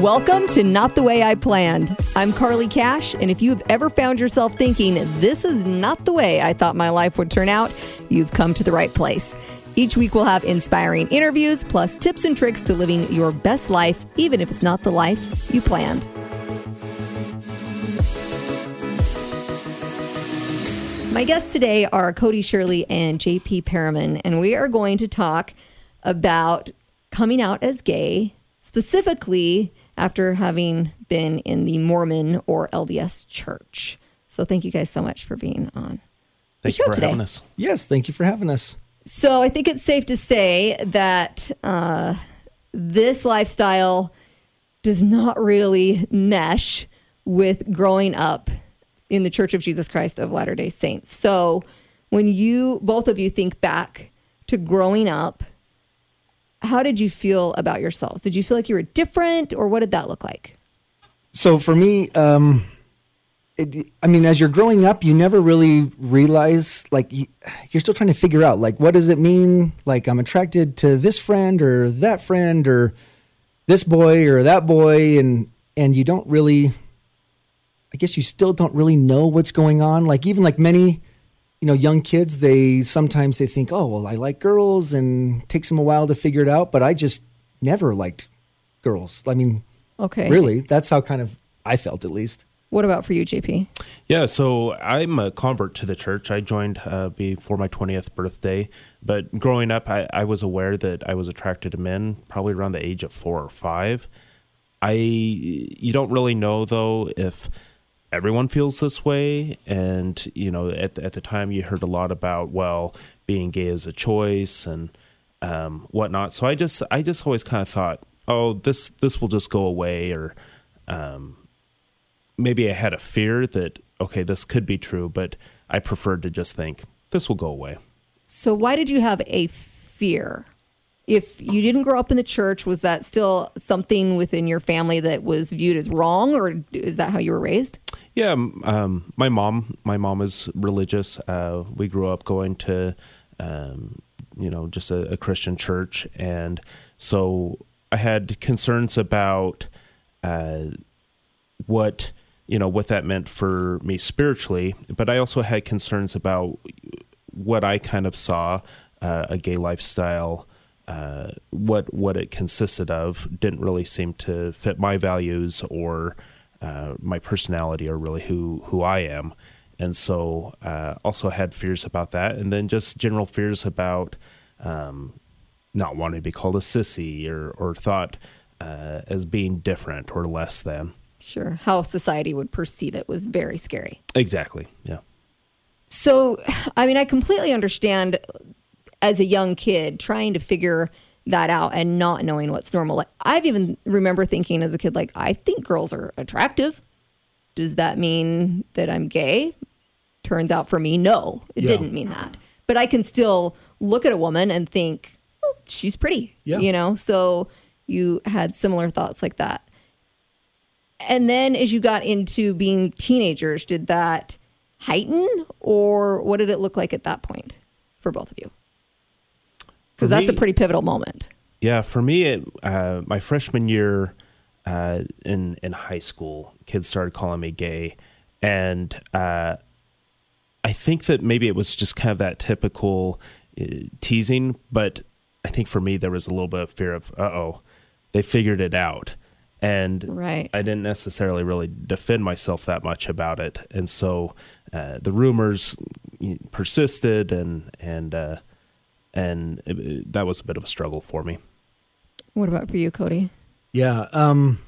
Welcome to Not the Way I Planned. I'm Carly Cash, and if you have ever found yourself thinking, this is not the way I thought my life would turn out, you've come to the right place. Each week, we'll have inspiring interviews, plus tips and tricks to living your best life, even if it's not the life you planned. My guests today are Cody Shirley and JP Perriman, and we are going to talk about coming out as gay, specifically after having been in the Mormon or LDS church. So, thank you guys so much for being on Thank you for today. having us. Yes, thank you for having us. So I think it's safe to say that uh, this lifestyle does not really mesh with growing up in the Church of Jesus Christ of Latter day Saints. So when you, both of you, think back to growing up, how did you feel about yourselves? Did you feel like you were different or what did that look like? So for me, um, it, I mean, as you're growing up, you never really realize, like, you, you're still trying to figure out, like, what does it mean? Like, I'm attracted to this friend or that friend or this boy or that boy, and and you don't really, I guess, you still don't really know what's going on. Like, even like many, you know, young kids, they sometimes they think, oh, well, I like girls, and it takes them a while to figure it out. But I just never liked girls. I mean, Okay. really, that's how kind of I felt, at least. What about for you, JP? Yeah, so I'm a convert to the church. I joined uh, before my 20th birthday, but growing up, I, I was aware that I was attracted to men probably around the age of four or five. I you don't really know though if everyone feels this way, and you know at at the time you heard a lot about well being gay is a choice and um, whatnot. So I just I just always kind of thought, oh this this will just go away or. Um, maybe I had a fear that okay, this could be true, but I preferred to just think this will go away. So why did you have a fear? If you didn't grow up in the church, was that still something within your family that was viewed as wrong, or is that how you were raised? Yeah, um, my mom, my mom is religious. Uh, we grew up going to, um, you know, just a, a Christian church, and so I had concerns about uh, what you know what that meant for me spiritually, but I also had concerns about what I kind of saw uh, a gay lifestyle. Uh, what what it consisted of didn't really seem to fit my values or uh, my personality or really who who I am, and so uh, also had fears about that, and then just general fears about um, not wanting to be called a sissy or or thought uh, as being different or less than. Sure. How society would perceive it was very scary. Exactly. Yeah. So, I mean, I completely understand as a young kid trying to figure that out and not knowing what's normal. Like, I've even remember thinking as a kid, like, I think girls are attractive. Does that mean that I'm gay? Turns out for me, no, it Yeah. didn't mean that. But I can still look at a woman and think, well, she's pretty, Yeah. you know? So you had similar thoughts like that. And then as you got into being teenagers, did that heighten or what did it look like at that point for both of you? Because that's a pretty pivotal moment. Yeah, for me, it, uh, my freshman year uh, in in high school, kids started calling me gay, and uh, I think that maybe it was just kind of that typical uh, teasing. But I think for me, there was a little bit of fear of, uh oh, they figured it out, and Right. I didn't necessarily really defend myself that much about it, and so uh, the rumors persisted, and and uh, and it, it- that was a bit of a struggle for me. What about for you, Cody? Yeah. Um,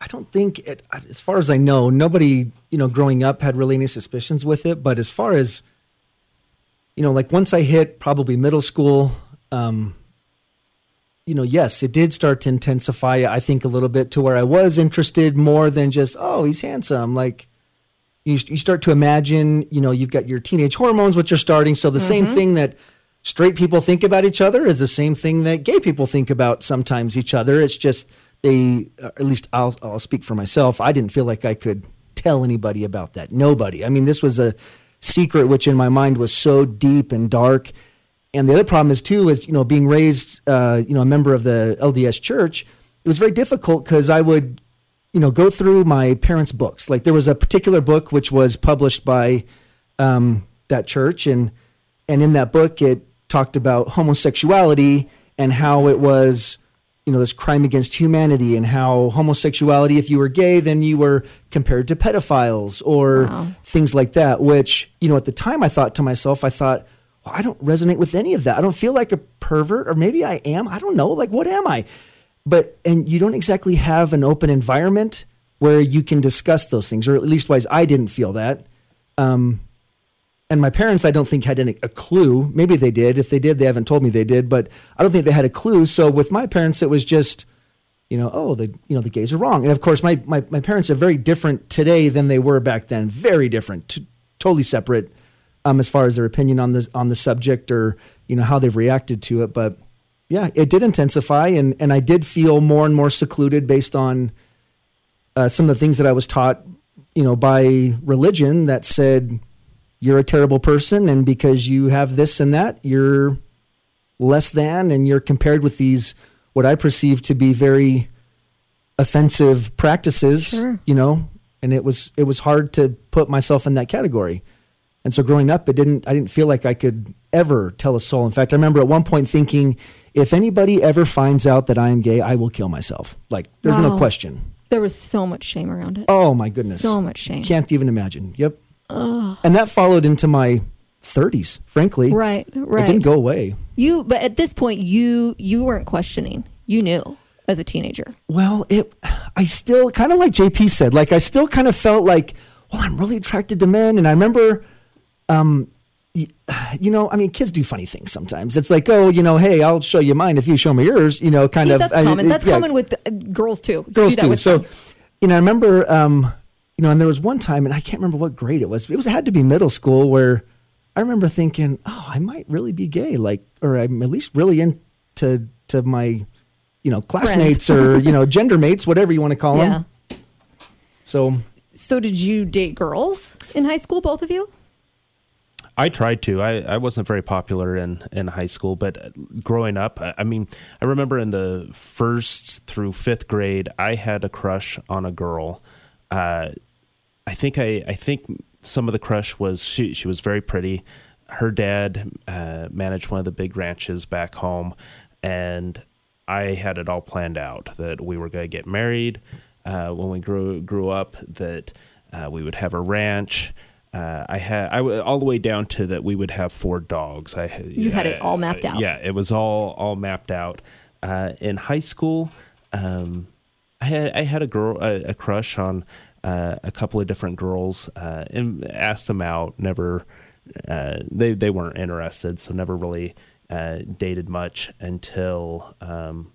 I don't think, it, as far as I know, nobody, you know, growing up had really any suspicions with it. But as far as, you know, like once I hit probably middle school, um, you know, yes, it did start to intensify. I think a little bit to where I was interested more than just, oh, he's handsome. Like, you, you start to imagine, you know, you've got your teenage hormones, which are starting. So the same thing that straight people think about each other is the same thing that gay people think about sometimes each other. It's just they, at least I'll, I'll speak for myself. I didn't feel like I could tell anybody about that. Nobody. I mean, this was a secret, which in my mind was so deep and dark. And the other problem is too is you know being raised uh, you know a member of the LDS Church. it was very difficult because I would, you know, go through my parents' books. Like there was a particular book which was published by um, that church, and and in that book it talked about homosexuality and how it was you know this crime against humanity and how homosexuality if you were gay then you were compared to pedophiles or Wow. things like that which you know at the time i thought to myself i thought well, i don't resonate with any of that. I don't feel like a pervert or maybe i am. I don't know. Like what am i? But and you don't exactly have an open environment where you can discuss those things or at least wise i didn't feel that. Um, and my parents i don't think had any, a clue. Maybe they did. If they did they haven't told me they did but i don't think they had a clue. So with my parents it was just you know oh the you know the gays are wrong. And of course my my, my parents are very different today than they were back then. Very different. T- totally separate um, as far as their opinion on the on the subject or you know how they've reacted to it. But yeah it did intensify and and i did feel more and more secluded based on uh, some of the things that i was taught you know by religion that said you're a terrible person and because you have this and that you're less than and you're compared with these what i perceive to be very offensive practices Sure. you know and it was it was hard to put myself in that category and so growing up it didn't i didn't feel like i could ever tell a soul in fact i remember at one point thinking if anybody ever finds out that i am gay i will kill myself like there's no question There was so much shame around it. oh my goodness So much shame. can't even imagine. Yep. And that followed into my 30s, frankly. Right, right. It didn't go away. You, but at this point, you you weren't questioning. You knew as a teenager. Well, it I still kind of like JP said, like I still kind of felt like, well, I'm really attracted to men and I remember um y- you know, I mean, kids do funny things sometimes. It's like, oh, you know, hey, I'll show you mine if you show me yours. You know, kind Yeah, of. that's I- common. it- That's yeah. common with uh, girls too. You girls too. So, friends. you know, I remember, um, you know, and there was one time, and I can't remember what grade it was. It was it had to be middle school where I remember thinking, oh, I might really be gay, like, or I'm at least really into to my, you know, classmates or you know, gender mates, whatever you want to call yeah. them. So, So did you date girls in high school, both of you? I tried to. I, I wasn't very popular in, in high school, but growing up, I, I mean, I remember in the first through fifth grade, I had a crush on a girl. Uh, I think I, I think some of the crush was she she was very pretty. Her dad uh, managed one of the big ranches back home, and I had it all planned out that we were going to get married uh, when we grew grew up. That uh, we would have a ranch. Uh, I had I w- all the way down to that we would have four dogs. I You had it all mapped out. Yeah, it was all all mapped out. Uh, in high school, um, I had I had a girl a, a crush on uh, a couple of different girls uh, and asked them out. Never uh, they they weren't interested, so never really uh, dated much until um,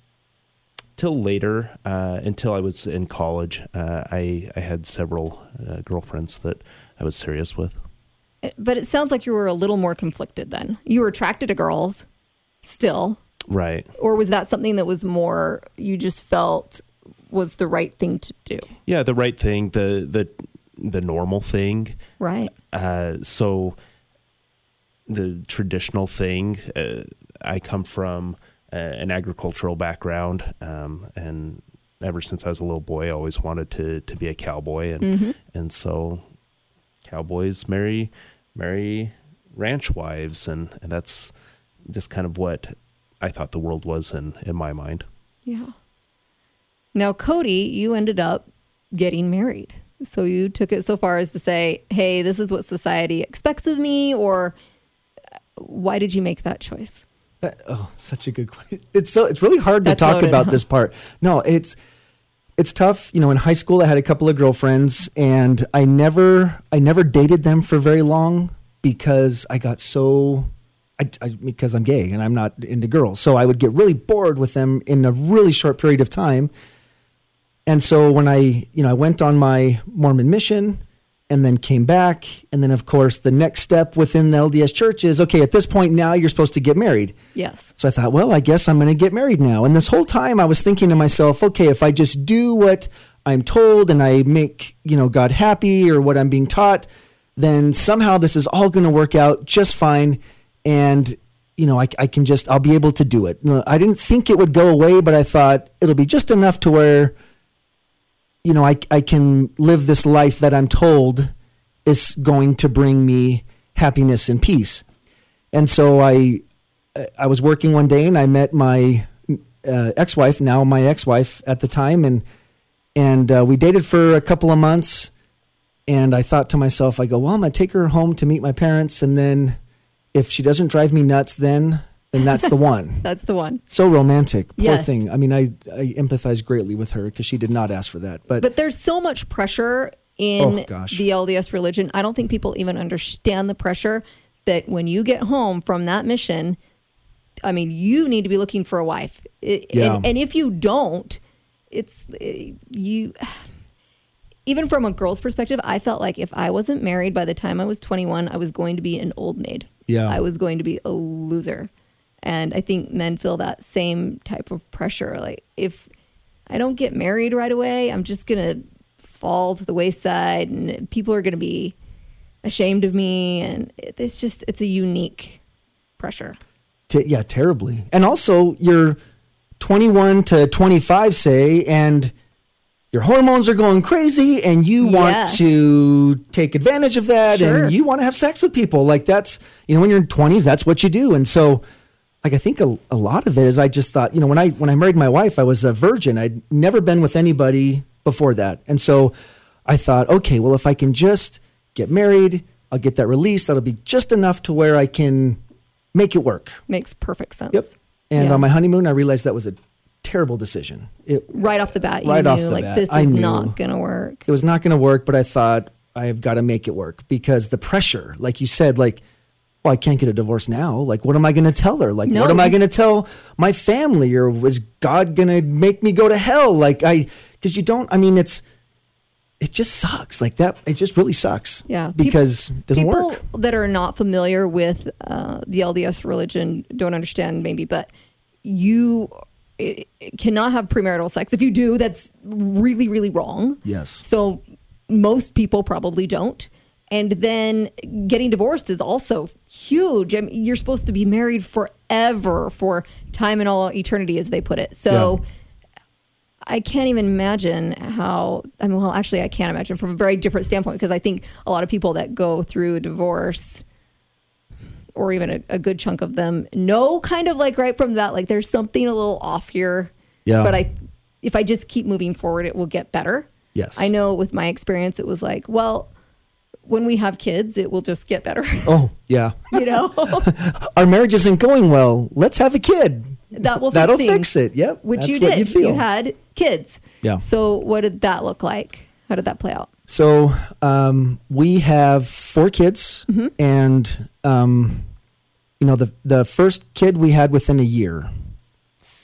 till later. Uh, until I was in college, uh, I I had several uh, girlfriends that I was serious with. But it sounds like you were a little more conflicted then. You were attracted to girls still, Right. or was that something that was more you just felt was the right thing to do? Yeah, the right thing, the the the normal thing. Right. Uh, so the traditional thing. Uh, I come from uh, an agricultural background, um, and ever since I was a little boy, I always wanted to to be a cowboy, and and so cowboys marry marry ranch wives, and, and that's just kind of what I thought the world was in in my mind. Yeah. Now, Cody, you ended up getting married. So you took it so far as to say, hey, this is what society expects of me, or uh, why did you make that choice? That, oh, such a good question. It's so it's really hard to talk about this part. No, it's it's tough. You know, in high school, I had a couple of girlfriends, and I never I never dated them for very long because I got so. I, I, because I'm gay and I'm not into girls, so I would get really bored with them in a really short period of time. And so when I, you know, I went on my Mormon mission and then came back, and then of course the next step within the LDS church is okay. At this point, now you're supposed to get married. Yes. So I thought, well, I guess I'm going to get married now. And this whole time I was thinking to myself, okay, if I just do what I'm told and I make, you know, God happy or what I'm being taught, then somehow this is all going to work out just fine. And, you know, I, I can just, I'll be able to do it. I didn't think it would go away, but I thought it'll be just enough to where, you know, I, I can live this life that I'm told is going to bring me happiness and peace. And so I, I was working one day and I met my uh, ex-wife, now my ex-wife at the time, and and uh, we dated for a couple of months. And I thought to myself, I go, well, I'm gonna take her home to meet my parents, and then if she doesn't drive me nuts, then then that's the one. That's the one. So romantic, poor Yes. thing. I mean, I I empathize greatly with her because she did not ask for that, but, But there's so much pressure in Oh, the LDS religion. I don't think people even understand the pressure that when you get home from that mission, I mean, you need to be looking for a wife. It- Yeah. And, and if you don't, it's eh, you. Even from a girl's perspective, I felt like if I wasn't married by the time I was 21, I was going to be an old maid. Yeah. I was going to be a loser. And I think men feel that same type of pressure. Like, if I don't get married right away, I'm just going to fall to the wayside and people are going to be ashamed of me. And it's just, it's a unique pressure. Te- yeah, terribly. And also, you're 21 to 25, say, and your hormones are going crazy, and you want Yes. to take advantage of that, Sure. and you want to have sex with people. Like that's, you know, when you're in 20s, that's what you do. And so, like, I think a, a lot of it is I just thought, you know, when I when I married my wife, I was a virgin. I'd never been with anybody before that, and so I thought, okay, well, if I can just get married, I'll get that release. That'll be just enough to where I can make it work. Makes perfect sense. Yep. And Yeah. on my honeymoon, I realized that was a terrible decision. It Right off the bat, you Right knew off the like bat, this is not going to work. it was not going to work, but I thought I've got to make it work because the pressure, like you said, like, well, I can't get a divorce now. Like, what am I going to tell her? Like, No. what am I going to tell my family? Or was God going to make me go to hell? Like, I, because you don't, I mean, it's, it just sucks. Like that, it just really sucks. Yeah. Because it doesn't People work. that are not familiar with uh, the LDS religion don't understand maybe, but you eh, cannot have premarital sex. If you do, that's really, really wrong. Yes. So most people probably don't. And then getting divorced is also huge. I mean, you're supposed to be married forever for time and all eternity, as they put it. So I can't even imagine how. I mean, well, actually, I can't imagine from a very different standpoint because I think a lot of people that go through a divorce, or even a, a good chunk of them, know kind of like right from that, like there's something a little off here. Yeah. But I, if I just keep moving forward, it will get better. Yes. I know with my experience, it was like, well, when we have kids, it will just get better. Oh, yeah. you know, Our marriage isn't going well. Let's have a kid. that will fix That'll things, fix it. Yep. Which you did. You, feel. had kids. Yeah. So what did that look like? How did that play out? So um, we have four kids, Mm-hmm. and um, you know the the first kid we had within a year.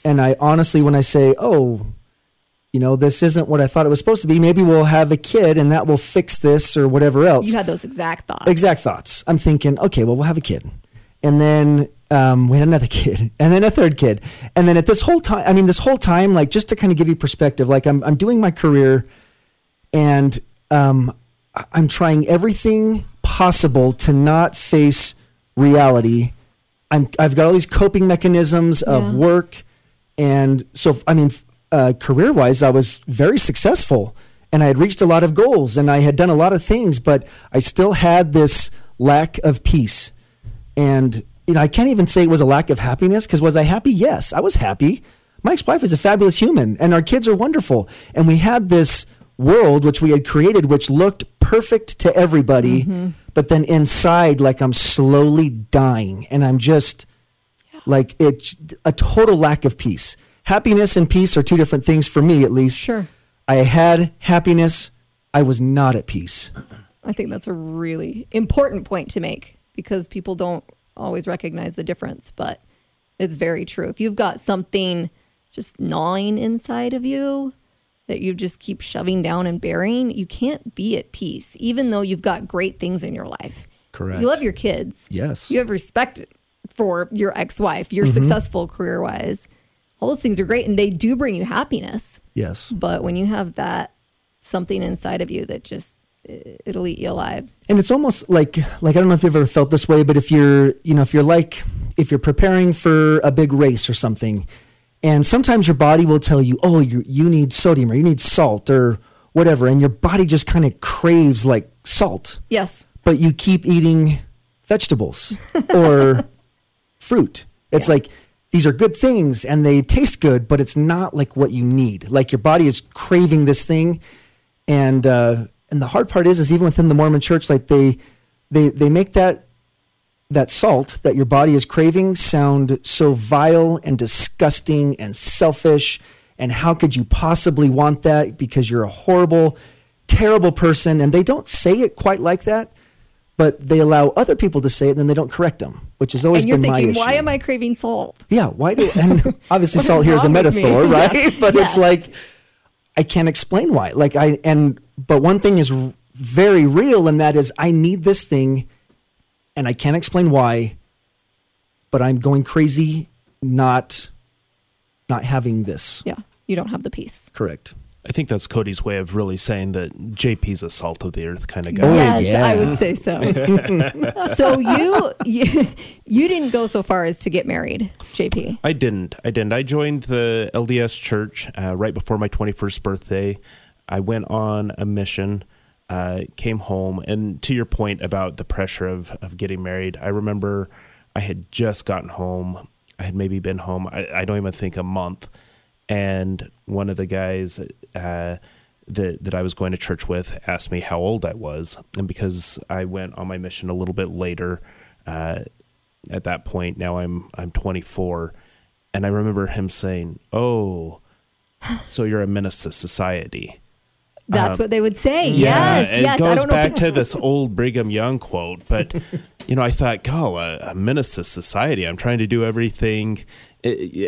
And I honestly, when I say, "Oh, you know, this isn't what I thought it was supposed to be," maybe we'll have a kid, and that will fix this or whatever else. You had those exact thoughts. exact thoughts. I'm thinking, okay, well, we'll have a kid, and then um, we had another kid, and then a third kid, and then at this whole time, I mean, this whole time, like just to kind of give you perspective, like I'm I'm doing my career, and um, I'm trying everything possible to not face reality. I'm I've got all these coping mechanisms of Yeah. work, and so I mean, uh, career wise, I was very successful, and I had reached a lot of goals, and I had done a lot of things, but I still had this lack of peace, and you know, I can't even say it was a lack of happiness because was I happy? Yes, I was happy. My ex-wife is a fabulous human, and our kids are wonderful, and we had this world which we had created, which looked perfect to everybody, but then inside, like I'm slowly dying, and I'm just like it's a total lack of peace. Happiness and peace are two different things for me, at least. Sure. I had happiness. I was not at peace. I think that's a really important point to make because people don't always recognize the difference, but it's very true. If you've got something just gnawing inside of you that you just keep shoving down and burying, you can't be at peace, even though you've got great things in your life. Correct. You love your kids. Yes. You have respect for your ex wife. You're Mm-hmm. successful career wise. All those things are great and they do bring you happiness. Yes. But when you have that something inside of you that just it'll eat you alive. and it's almost like like I don't know if you've ever felt this way, but if you're you know if you're like if you're preparing for a big race or something, and sometimes your body will tell you, oh, you you need sodium or you need salt or whatever, and your body just kind of craves like salt, Yes. but you keep eating vegetables or fruit. It's Yeah. like these are good things and they taste good, but it's not like what you need. Like your body is craving this thing, and uh, and the hard part is, is even within the Mormon Church, like they they they make that that salt that your body is craving sound so vile and disgusting and selfish. And how could you possibly want that? Because you're a horrible, terrible person. And they don't say it quite like that, but they allow other people to say it and then they don't correct them, which has always been my thinking, issue. why am I craving salt? Yeah, why do and obviously salt here is a with me? metaphor, right? But it's like I can't explain why. Like I and but one thing is very real and that is I need this thing and I can't explain why, but I'm going crazy not not having this. Yeah. You don't have the peace. Correct. I think that's Cody's way of really saying that JP's a salt of the earth kind of Oh, guy. yes, yeah. I would say so. so you, you you didn't go so far as to get married, JP. I didn't. I didn't. I joined the LDS church uh, right before my 21st birthday. I went on a mission, uh, came home, and to your point about the pressure of, of getting married, I remember I had just gotten home. I had maybe been home, I, I don't even think a month. And one of the guys uh, that, that I was going to church with asked me how old I was. And because I went on my mission a little bit later, uh, at that point now i'm i'm 24 and i remember him saying oh so you're a menace to society That's Um, what they would say. yeah yes, it yes. goes I don't back to this old brigham young quote but you know i thought god a, a menace to society i'm trying to do everything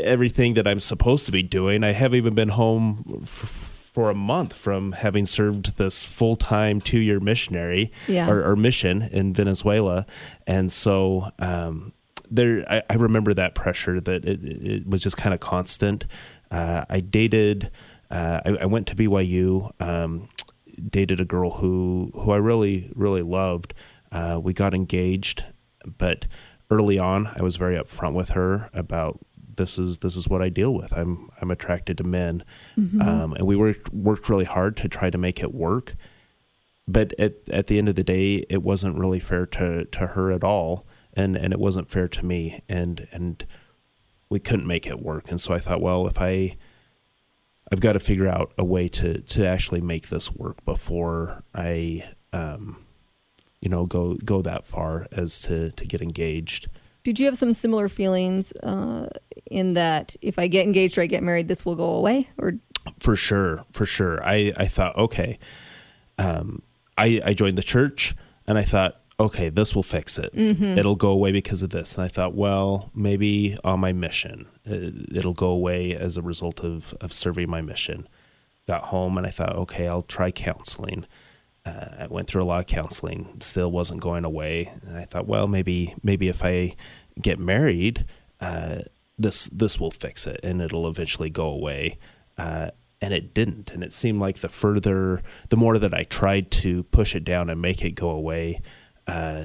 everything that i'm supposed to be doing i haven't even been home f- for a month from having served this full-time two-year missionary Yeah. or, or mission in Venezuela, and so um, there I, I remember that pressure that it, it was just kind of constant. Uh, I dated, uh, I, I went to BYU, um, dated a girl who who I really really loved. Uh, we got engaged, but early on, I was very upfront with her about this is this is what I deal with. I'm I'm attracted to men, um, and we worked worked really hard to try to make it work but at at the end of the day, it wasn't really fair to to her at all, and and it wasn't fair to me, and and we couldn't make it work. And so I thought, well, if I I've got to figure out a way to to actually make this work before I um you know go go that far as to to get engaged. Did you have some similar feelings uh, in that if I get engaged or I get married, this will go away? Or For sure, for sure. I, I thought, okay, um, I, I joined the church and I thought, okay, this will fix it. It'll go away because of this. And I thought, well, maybe on my mission, uh, it'll go away as a result of, of serving my mission. Got home and I thought, okay, I'll try counseling. Uh, I went through a lot of counseling, still wasn't going away. And I thought, well, maybe maybe if I get married, uh, this this will fix it, and it'll eventually go away. Uh, and it didn't. And it seemed like the further, the more that I tried to push it down and make it go away, uh,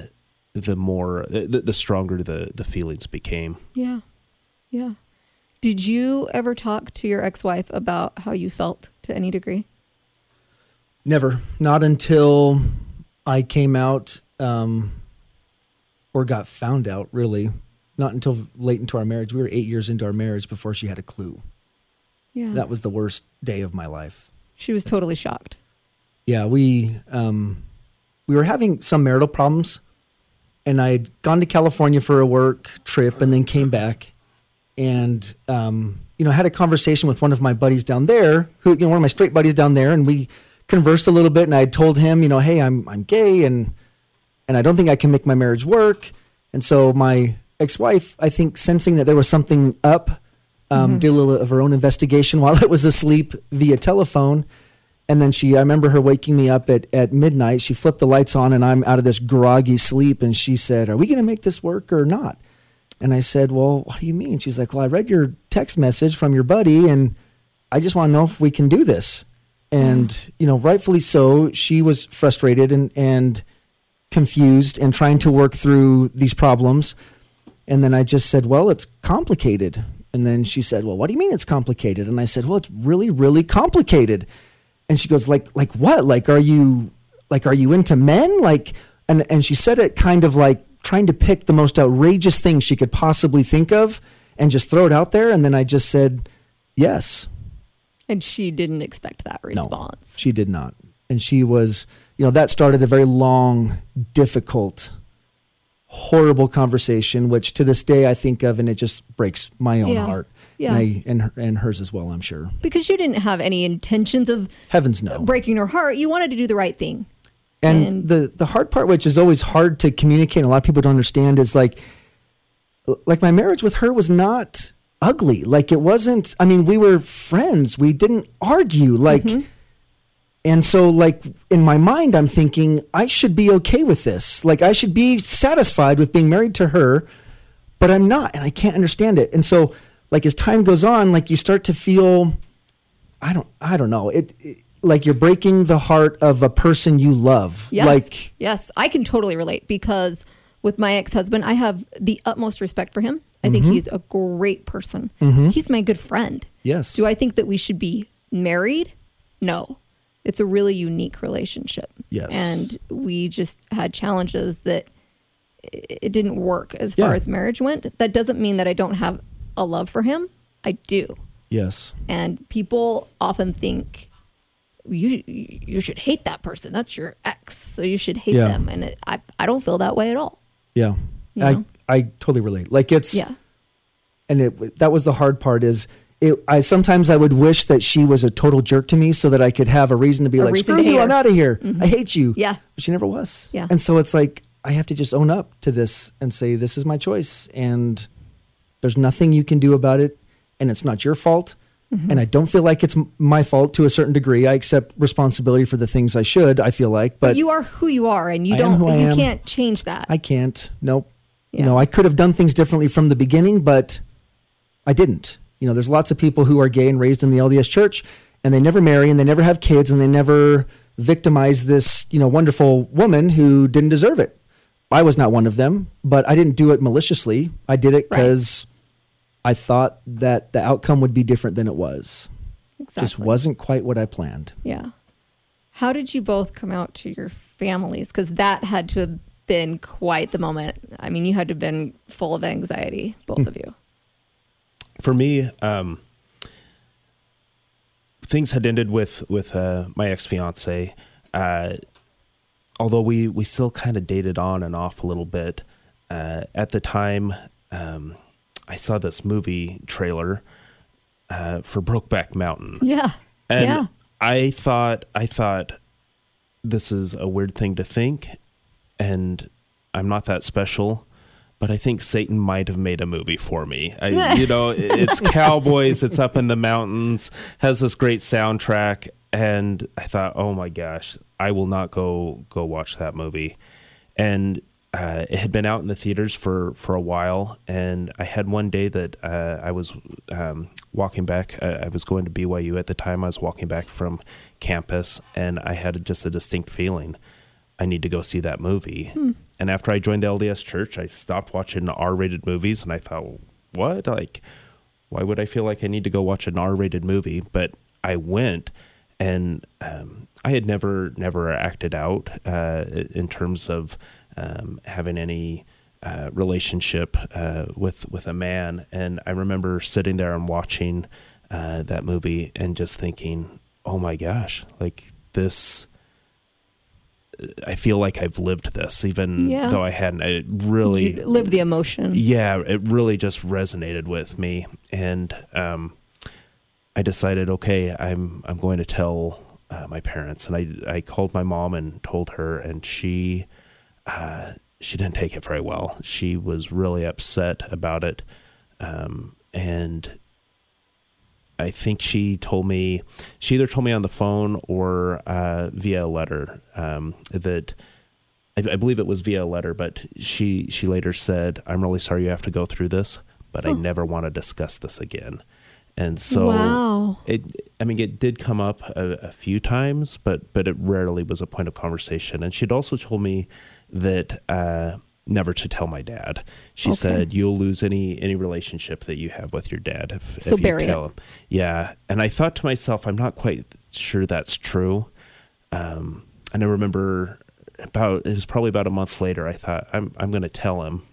the more, the, the stronger the the feelings became. yeah, yeah. Did you ever talk to your ex-wife about how you felt to any degree? Never. Not until I came out um, or got found out, really. Not until late into our marriage. We were eight years into our marriage before she had a clue. Yeah, That was the worst day of my life. she was totally shocked. Yeah, we um, we were having some marital problems, and I'd gone to California for a work trip, and then came back, and um, you know had a conversation with one of my buddies down there, who you know one of my straight buddies down there, and we conversed a little bit, and I told him, you know, hey, I'm I'm gay, and and I don't think I can make my marriage work, and so my ex-wife, I think, sensing that there was something up, um, did a little of her own investigation while I was asleep via telephone. And then she, I remember her waking me up at, at midnight. She flipped the lights on and I'm out of this groggy sleep. And she said, Are we going to make this work or not? And I said, Well, what do you mean? She's like, Well, I read your text message from your buddy and I just want to know if we can do this. And, you know, rightfully so, she was frustrated and, and confused and trying to work through these problems. And then I just said, well, it's complicated. And then she said, well, what do you mean it's complicated? And I said, well, it's really, really complicated. And she goes, like, like what? Like, are you, like, are you into men? Like, and, and she said it kind of like trying to pick the most outrageous thing she could possibly think of and just throw it out there. And then I just said, yes. And she didn't expect that response. No, she did not. And she was, you know, that started a very long, difficult, horrible conversation, which to this day I think of and it just breaks my own Yeah. heart. Yeah. And, I, and, her, and hers as well, I'm sure. Because you didn't have any intentions of Heavens no. breaking her heart. You wanted to do the right thing. And, And- the the hard part, which is always hard to communicate, and a lot of people don't understand, is like, like my marriage with her was not ugly. Like it wasn't. I mean, we were friends. We didn't argue. Like, mm-hmm. and so like in my mind, I'm thinking I should be okay with this. Like I should be satisfied with being married to her, but I'm not, and I can't understand it. And so like as time goes on, like you start to feel. I don't. I don't know. It, it like you're breaking the heart of a person you love. Yes. Like yes, I can totally relate because with my ex husband, I have the utmost respect for him. I think Mm-hmm. he's a great person. He's my good friend. yes. Do I think that we should be married? No. It's a really unique relationship. Yes. And we just had challenges that it didn't work as far as marriage went. That doesn't mean that I don't have a love for him. I do. yes. And people often think you you should hate that person. That's your ex, so you should hate Yeah. them. And it, I I don't feel that way at all. Yeah. I? I totally relate. Like it's Yeah. and it that was the hard part is it I sometimes I would wish that she was a total jerk to me so that I could have a reason to be A like screw you I'm out of here. I hate you. Yeah. But she never was. Yeah. And so it's like I have to just own up to this and say this is my choice and there's nothing you can do about it and it's not your fault. Mm-hmm. And I don't feel like it's my fault to a certain degree. I accept responsibility for the things I should, I feel like, but you are who you are, and you I don't you can't change that. I can't. Nope. Yeah. You know, I could have done things differently from the beginning, but I didn't. You know, there's lots of people who are gay and raised in the LDS church and they never marry and they never have kids and they never victimize this, you know, wonderful woman who didn't deserve it. I was not one of them, but I didn't do it maliciously. I did it Right. because I thought that the outcome would be different than it was. exactly. Just wasn't quite what I planned. Yeah. How did you both come out to your families? Because that had to have been quite the moment. I mean, you had to have been full of anxiety, both of you. for me, um, things had ended with with uh, my ex fiance. Uh, although we we still kind of dated on and off a little bit. Uh, at the time, um, I saw this movie trailer uh, for Brokeback Mountain. Yeah. And yeah. I thought I thought this is a weird thing to think and I'm not that special, but I think Satan might have made a movie for me. I, you know, it's cowboys, it's up in the mountains, has this great soundtrack and I thought, "Oh my gosh, I will not go go watch that movie." And uh, it had been out in the theaters for, for a while, and I had one day that uh, I was um, walking back. Uh, I was going to BYU at the time. I was walking back from campus, and I had just a distinct feeling I need to go see that movie. And after I joined the LDS Church, I stopped watching R-rated movies, and I thought, what? Like, why would I feel like I need to go watch an R-rated movie? But I went, and um, I had never never acted out uh, in terms of um, having any uh, relationship uh, with with a man. And I remember sitting there and watching uh, that movie and just thinking, "Oh my gosh, like this." I feel like I've lived this, even Yeah. though I hadn't. It really You live the emotion. yeah, it really just resonated with me, and um, I decided, okay, I'm I'm going to tell uh, my parents, and I I called my mom and told her, and she uh, she didn't take it very well. She was really upset about it, um, and I think she told me she either told me on the phone or uh, via a letter um, that I, I believe it was via a letter, but she she later said, "I'm really sorry you have to go through this, but I Oh. never want to discuss this again." And so wow. it I mean it did come up a, a few times, but but it rarely was a point of conversation. And she'd also told me that uh, never to tell my dad. She Okay. said you'll lose any any relationship that you have with your dad if, So if you bury it. tell him. Yeah, and I thought to myself, I'm not quite sure that's true. Um, and I remember about it was probably about a month later. I thought I'm I'm going to tell him,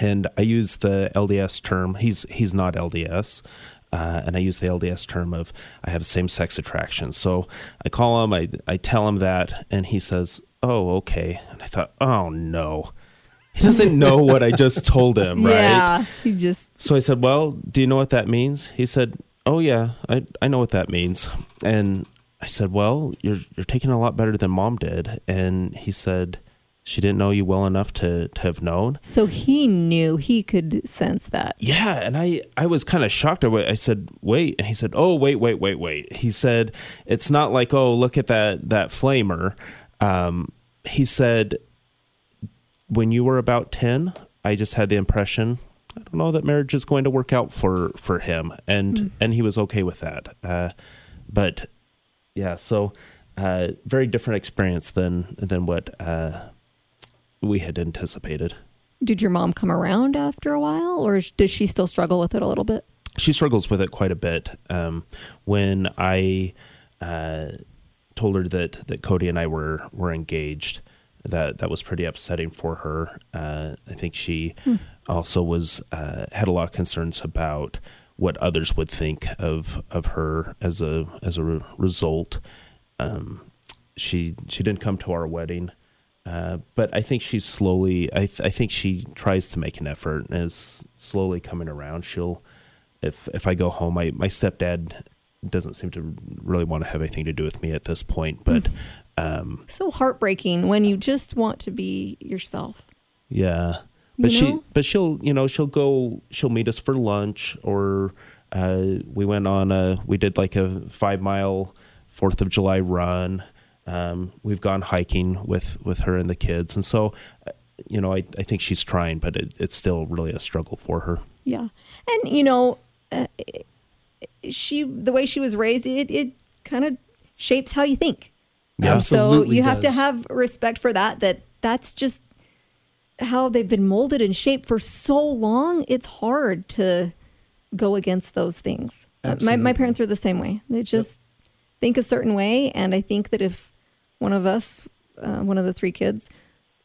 and I used the LDS term. He's he's not LDS. Uh, and I use the LDS term of I have same sex attraction. So I call him, I, I tell him that, and he says, Oh, okay. And I thought, Oh, no. He doesn't know what I just told him, right? Yeah. You just So I said, Well, do you know what that means? He said, Oh, yeah, I, I know what that means. And I said, Well, you're, you're taking a lot better than mom did. And he said, She didn't know you well enough to, to have known. so he knew he could sense that. Yeah, and I I was kind of shocked. I I said, "Wait," and he said, "Oh, wait, wait, wait, wait." He said, "It's not like oh, look at that that flamer." Um, he said, "When you were about ten, I just had the impression." I don't know that marriage is going to work out for for him, and and he was okay with that. Uh, but yeah, so uh, very different experience than than what uh, we had anticipated. Did your mom come around after a while, or does she still struggle with it a little bit? she struggles with it quite a bit. Um, when I uh, told her that that Cody and I were were engaged, that that was pretty upsetting for her. Uh, I think she also was uh, had a lot of concerns about what others would think of of her as a as a re- result. Um, she she didn't come to our wedding. Uh, but I think she's slowly. I th- I think she tries to make an effort and is slowly coming around. She'll if if I go home, my my stepdad doesn't seem to really want to have anything to do with me at this point. But um, So heartbreaking when you just want to be yourself. yeah, but You she know? but she'll you know she'll go she'll meet us for lunch or uh, we went on a we did like a five mile Fourth of July run. Um, we've gone hiking with with her and the kids, and so. uh, You know, I, I think she's trying, but it, it's still really a struggle for her. Yeah. And, you know, uh, she, the way she was raised, it, it kind of shapes how you think. Yeah. Absolutely so you have to have respect for that, that that's just how they've been molded and shaped for so long. It's hard to go against those things. Uh, My, my parents are the same way. They just think a certain way. And I think that if one of us, uh, one of the three kids,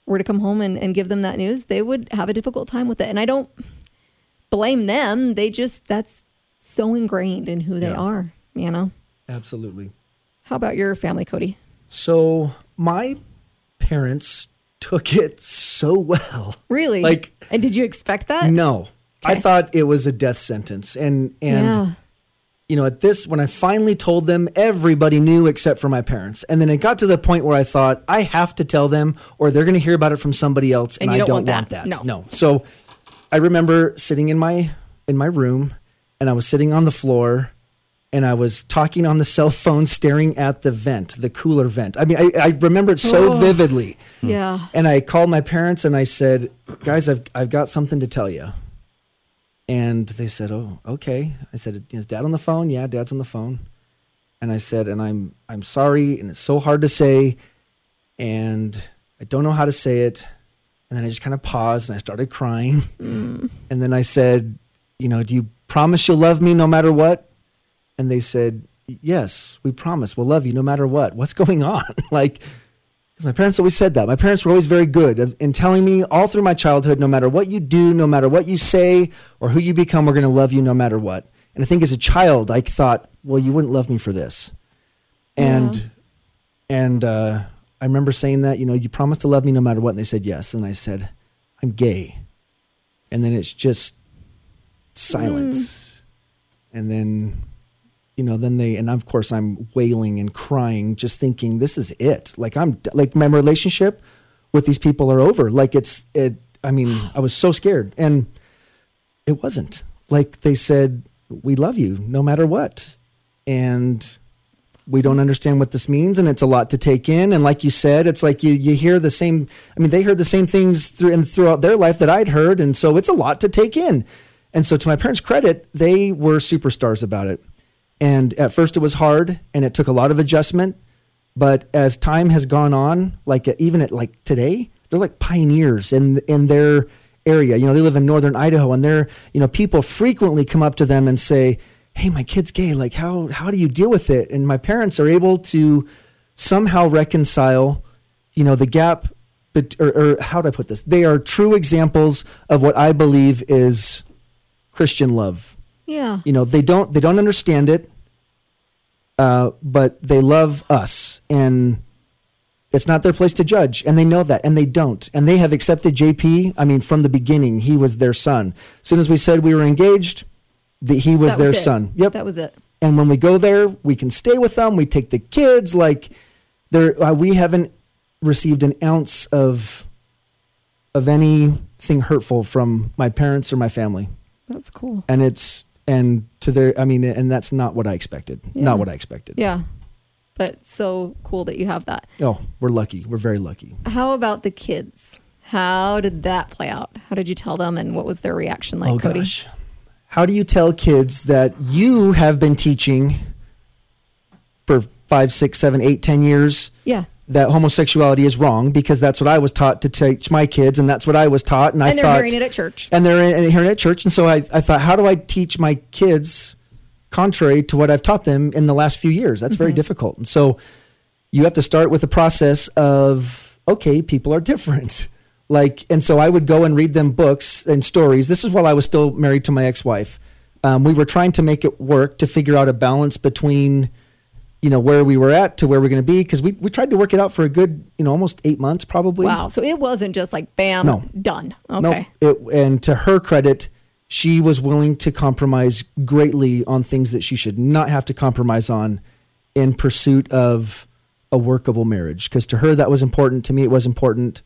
were to come home and, and give them that news, they would have a difficult time with it. And I don't blame them. They just, that's so ingrained in who they Yeah. are, you know? Absolutely. How about your family, Cody? So my parents took it so well. Really? Like- and did you expect that? No, I thought it was a death sentence, and and yeah. you know at this when I finally told them, everybody knew except for my parents, and then it got to the point where I thought I have to tell them, or they're going to hear about it from somebody else, and, And I don't don't want want that. that. No. no. So I remember sitting in my in my room, and I was sitting on the floor. And I was talking on the cell phone, staring at the vent, the cooler vent. I mean, I, I remember it so Oh. vividly. Hmm. Yeah. And I called my parents and I said, "Guys, I've I've got something to tell you." And they said, "Oh, okay." I said, "Is Dad on the phone?" "Yeah, Dad's on the phone." And I said, "And I'm I'm sorry, and it's so hard to say, and I don't know how to say it." And then I just kind of paused and I started crying. Hmm. And then I said, "You know, do you promise you'll love me no matter what?" And they said, "Yes, we promise. We'll love you no matter what." What's going on? like, My parents always said that. My parents were always very good in telling me all through my childhood no matter what you do, no matter what you say, or who you become, we're going to love you no matter what. And I think as a child, I thought, well, you wouldn't love me for this. And and uh, I remember saying that, you know, you promised to love me no matter what. And they said yes. And I said, I'm gay. And then it's just silence. And then you know then they and of course i'm wailing and crying just thinking this is it. Like i'm like my relationship with these people are over. Like it's it i mean i was so scared. And it wasn't. Like they said we love you no matter what. And we don't understand what this means and it's a lot to take in. And like you said it's like you, you hear the same i mean they heard the same things through and throughout their life that i'd heard and so it's a lot to take in. And so to my parents credit they were superstars about it and at first it was hard and it took a lot of adjustment but as time has gone on like uh, even at like today they're like pioneers in in their area. You know, they live in northern Idaho, and they're you know people frequently come up to them and say, "Hey, my kid's gay. Like, how how do you deal with it?" And my parents are able to somehow reconcile, you know, the gap. But, or, or how do I put this? They are true examples of what I believe is Christian love. Yeah. You know, they don't they don't understand it, uh, but they love us, and it's not their place to judge, and they know that, and they don't, and they have accepted JP. I mean, from the beginning, he was their son. As soon as we said we were engaged, that he was That their it. son. Yep. That was it. and when we go there, we can stay with them. We take the kids. Like, there, uh, we haven't received an ounce of of anything hurtful from my parents or my family That's cool. and it's and to their i mean and that's not what i expected Yeah. not what i expected Yeah. But so cool that you have that. oh we're lucky we're very lucky How about the kids? How did that play out? How did you tell them and what was their reaction like, oh Cody? gosh how do you tell kids that you have been teaching for five six seven eight ten years Yeah. That homosexuality is wrong because that's what i was taught to teach my kids and that's what i was taught. And i And they're thought hearing it at church. and they're in, hearing it at church. And so I, I thought how do i teach my kids contrary to what i've taught them in the last few years? That's very difficult. And so you have to start with the process of okay people are different. Like and so i would go and read them books and stories. This is while i was still married to my ex-wife. Um, we were trying to make it work to figure out a balance between you know where we were at to where we're going to be because we, we tried to work it out for a good you know almost eight months probably Wow. So it wasn't just like bam, No. done. no, Okay. it, and to her credit, she was willing to compromise greatly on things that she should not have to compromise on in pursuit of a workable marriage. Because to her, that was important. To me, it was important.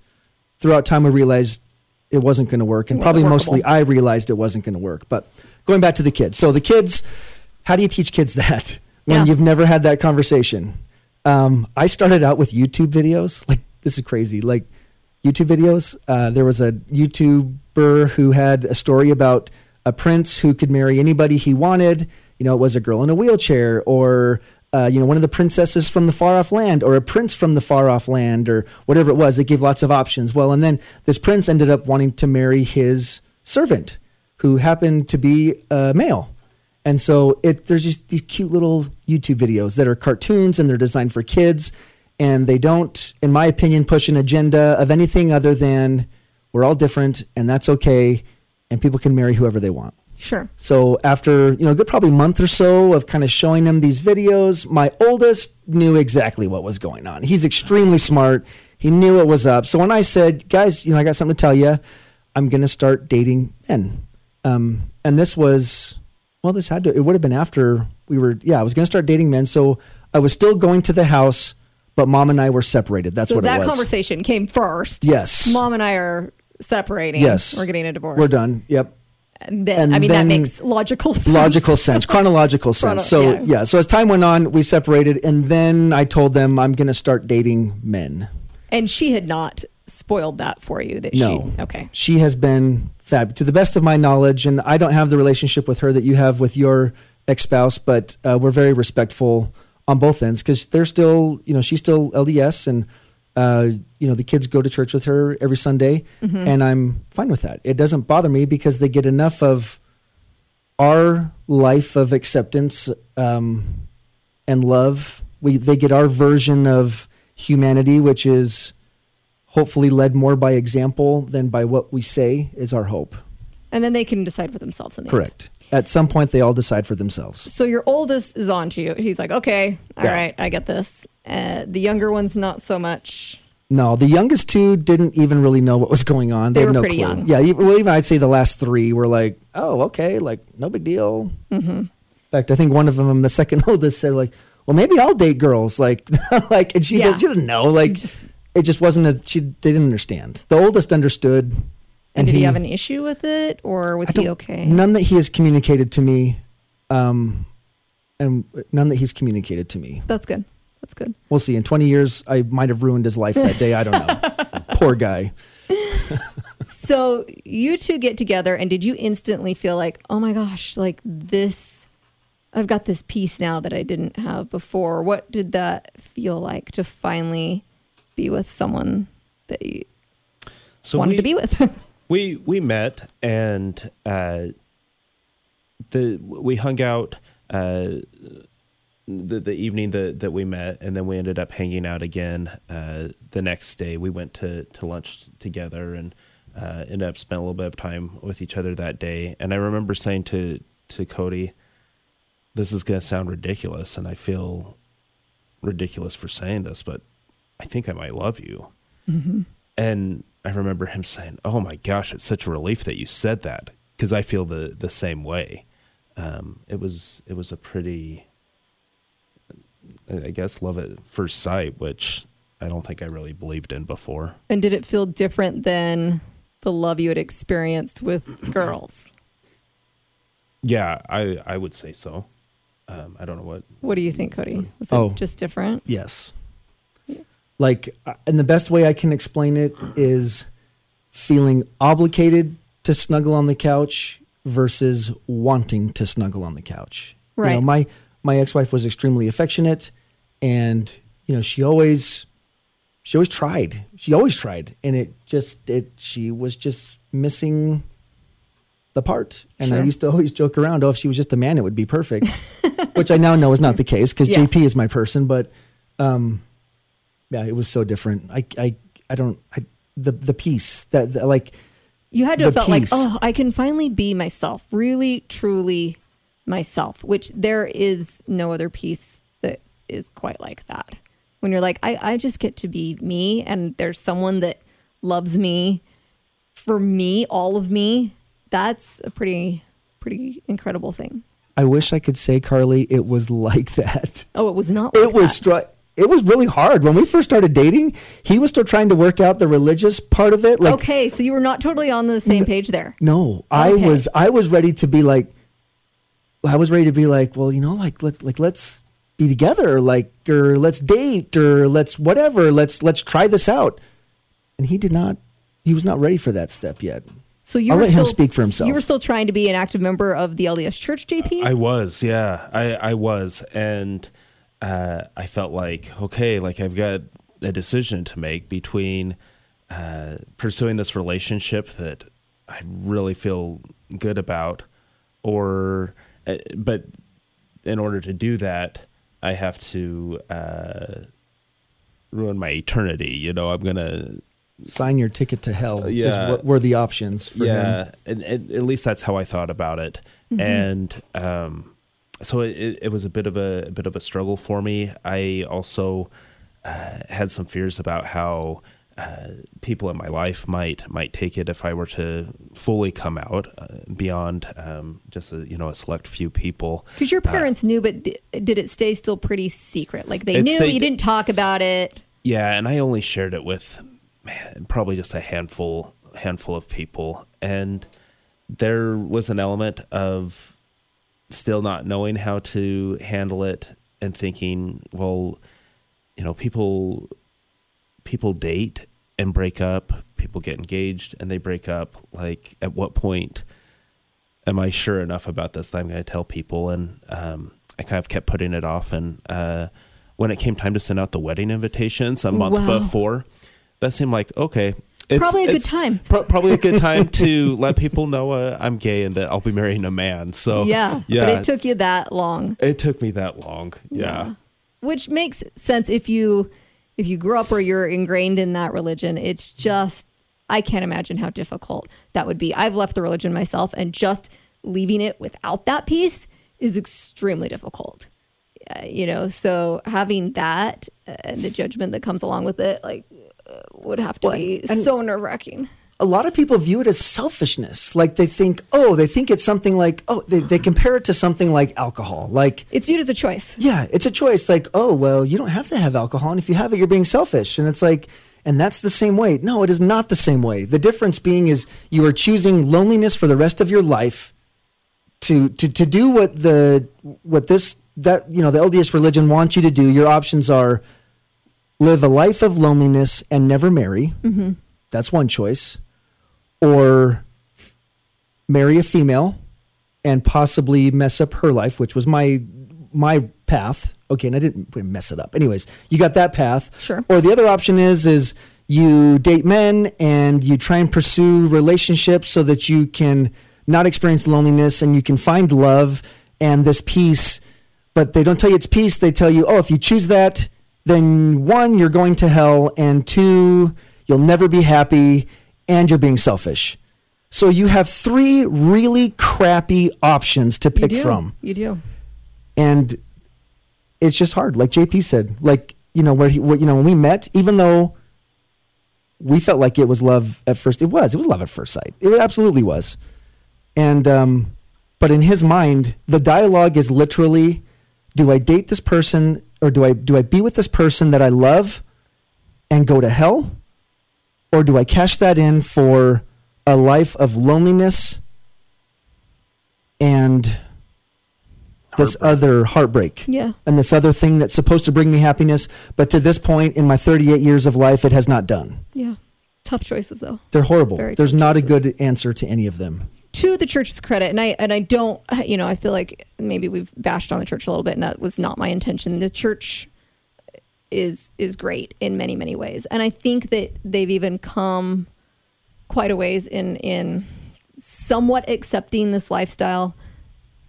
Throughout time, we realized it wasn't going to work. And probably wasn't mostly. I realized it wasn't going to work. But going back to the kids. So the kids, how do you teach kids that when Yeah. you've never had that conversation? Um, I started out with YouTube videos. Like, this is crazy. Like, YouTube videos. Uh, there was a YouTuber who had a story about a prince who could marry anybody he wanted. You know, it was a girl in a wheelchair, or uh, you know, one of the princesses from the far off land, or a prince from the far off land, or whatever it was. It gave lots of options. Well, and then this prince ended up wanting to marry his servant, who happened to be a male. And so it there's just these cute little YouTube videos that are cartoons and they're designed for kids and they don't in my opinion push an agenda of anything other than we're all different and that's okay and people can marry whoever they want. Sure. So after, you know, a good probably month or so of kind of showing them these videos, my oldest knew exactly what was going on. He's extremely smart. He knew what was up. So when I said, guys, you know, I got something to tell you, I'm going to start dating men. Um, and this was, well, this had to, it would have been after we were, yeah, I was going to start dating men. So I was still going to the house, but mom and I were separated. That's so what that it was. conversation came first. Yes. Mom and I are separating. Yes. We're getting a divorce. We're done. Yep. And then, And I mean, then- that makes logical sense. logical sense, chronological Chrono- sense. So yeah. yeah. so as time went on, we separated, and then I told them I'm going to start dating men. And she had not spoiled that for you. That No. she. Okay. She has been fab to the best of my knowledge, and I don't have the relationship with her that you have with your ex spouse, but uh, we're very respectful on both ends because they're still, you know, she's still LDS, and uh, you know the kids go to church with her every Sunday, and I'm fine with that. It doesn't bother me because they get enough of our life of acceptance um, and love. We they get our version of humanity, which is hopefully led more by example than by what we say is our hope. And then they can decide for themselves. In the end. Correct. At some point, they all decide for themselves. So your oldest is on to you. He's like, okay, all right, Yeah. I get this. Uh, the younger one's not so much. No, the youngest two didn't even really know what was going on. They had were no pretty clue. young. Yeah, well, even I'd say the last three were like, "Oh, okay, like no big deal." Mm-hmm. In fact, I think one of them, the second oldest, said like, "Well, maybe I'll date girls." Like, like, and she, Yeah. did, she didn't know. Like, just- it just wasn't a. She they didn't understand. The oldest understood, And, did he, have an issue with it, or was he okay? None that he has communicated to me, um, and none that he's communicated to me. That's good. That's good. We'll see. In 20 years, I might have ruined his life that day. I don't know. Poor guy. So you two get together, and did you instantly feel like, oh my gosh, like this? I've got this piece now that I didn't have before. What did that feel like to finally be with someone that you, So wanted we- to be with. We we met and uh, the we hung out uh, the the evening that that we met, and then we ended up hanging out again uh, the next day. We went to to lunch together and uh, ended up spending a little bit of time with each other that day. And I remember saying to to Cody, "This is going to sound ridiculous, and I feel ridiculous for saying this, but I think I might love you." And I remember him saying, "Oh my gosh, it's such a relief that you said that because I feel the the same way." Um, it was it was a pretty, I guess, love at first sight, which I don't think I really believed in before. and did it feel different than the love you had experienced with girls? Yeah, I I would say so. Um, I don't know what. What do you think, Cody? Was it Oh. just different? Yes. Like, uh, and the best way I can explain it is feeling obligated to snuggle on the couch versus wanting to snuggle on the couch. You know, Right. my my ex-wife was extremely affectionate and you know, she always she always tried. She always tried and it just it she was just missing the part. And I used to always joke around, oh, if she was just a man, it would be perfect. Which I now know is not the case because Yeah. JP is my person, but um yeah, it was so different. I I I don't I the the peace that, that like You had to The have felt like, oh, I can finally be myself, really, truly myself, which there is no other piece that is quite like that. When you're like, I, I just get to be me, and there's someone that loves me for me, all of me, that's a pretty, pretty incredible thing. I wish I could say Carly it was like that. Oh, it was not like It was str- it was really hard when we first started dating. He was still trying to work out the religious part of it. Like, okay, so you were not totally on the same page there. no, I Okay. was I was ready to be like, I was ready to be like, well, you know, like let's like let's be together, like or let's date or let's whatever, let's let's try this out. And he did not. He was not ready for that step yet. So you I'll were let him still speak for himself. You were still trying to be an active member of the LDS Church, JP. I was, yeah, I I was, and uh, I felt like okay, like I've got a decision to make between uh, pursuing this relationship that I really feel good about, or uh, but in order to do that, I have to uh, ruin my eternity. You know, I'm gonna Sign your ticket to hell. is Yeah. what were the options for him. yeah, and, and at least that's how I thought about it. And um, so it, it, was a bit of a, a bit of a struggle for me. I also uh, had some fears about how uh, people in my life might might take it if I were to fully come out uh, beyond um, just a, you know a select few people. Because your parents knew, but d- did it stay still pretty secret? Like they knew stayed- you didn't talk about it. Yeah, and I only shared it with man, probably just a handful handful of people, and there was an element of still not knowing how to handle it and thinking, well, you know, people people date and break up, people get engaged and they break up. Like, at what point am I sure enough about this that I'm going to tell people? And um, I kind of kept putting it off. And uh, when it came time to send out the wedding invitations a month Wow. before, that seemed like okay. It's, Probably a good time. pro- probably a good time to let people know uh, I'm gay and that I'll be marrying a man. So yeah, yeah, but it took you that long. It took me that long. Yeah. which makes sense if you if you grew up or you're ingrained in that religion. It's just I can't imagine how difficult that would be. I've left the religion myself, and just leaving it without that piece is extremely difficult. Uh, you know, so having that uh, and the judgment that comes along with it, like, would have to Well, be and- so nerve wracking. a lot of people view it as selfishness. Like they think, oh, they think it's something like, oh, they, they compare it to something like alcohol. Like, It's viewed as a choice. yeah, it's a choice. Like, oh, well, you don't have to have alcohol. And if you have it, you're being selfish. And it's like, and that's the same way. No, it is not the same way. The difference being is you are choosing loneliness for the rest of your life to, to, to do what the, what this, that, you know, the LDS religion wants you to do. Your options are live a life of loneliness and never marry. Mm-hmm. That's one choice or marry a female and possibly mess up her life, which was my my path. Okay, and I didn't mess it up. Anyways, you got that path. Sure. Or the other option is is you date men and you try and pursue relationships so that you can not experience loneliness and you can find love and this peace. But they don't tell you it's peace. They tell you, oh, if you choose that, then one, you're going to hell, and two, you'll never be happy, and you're being selfish. So you have three really crappy options to pick from. You do. and it's just hard. Like jp said like you know where he what, you know when we met even though we felt like it was love at first it was it was love at first sight. It absolutely was. And um but in his mind the dialogue is literally do i date this person or do i do i be with this person that i love and go to hell or do i cash that in for a life of loneliness and this Heartbreak. other heartbreak Yeah. and this other thing that's supposed to bring me happiness but to this point in my 38 years of life it has not done Yeah. Tough choices though. they're horrible Very there's tough not a good answer to any of them to the church's credit, and I and I don't, you know, I feel like maybe we've bashed on the church a little bit, and that was not my intention. The church is is great in many many ways, and I think that they've even come quite a ways in in somewhat accepting this lifestyle.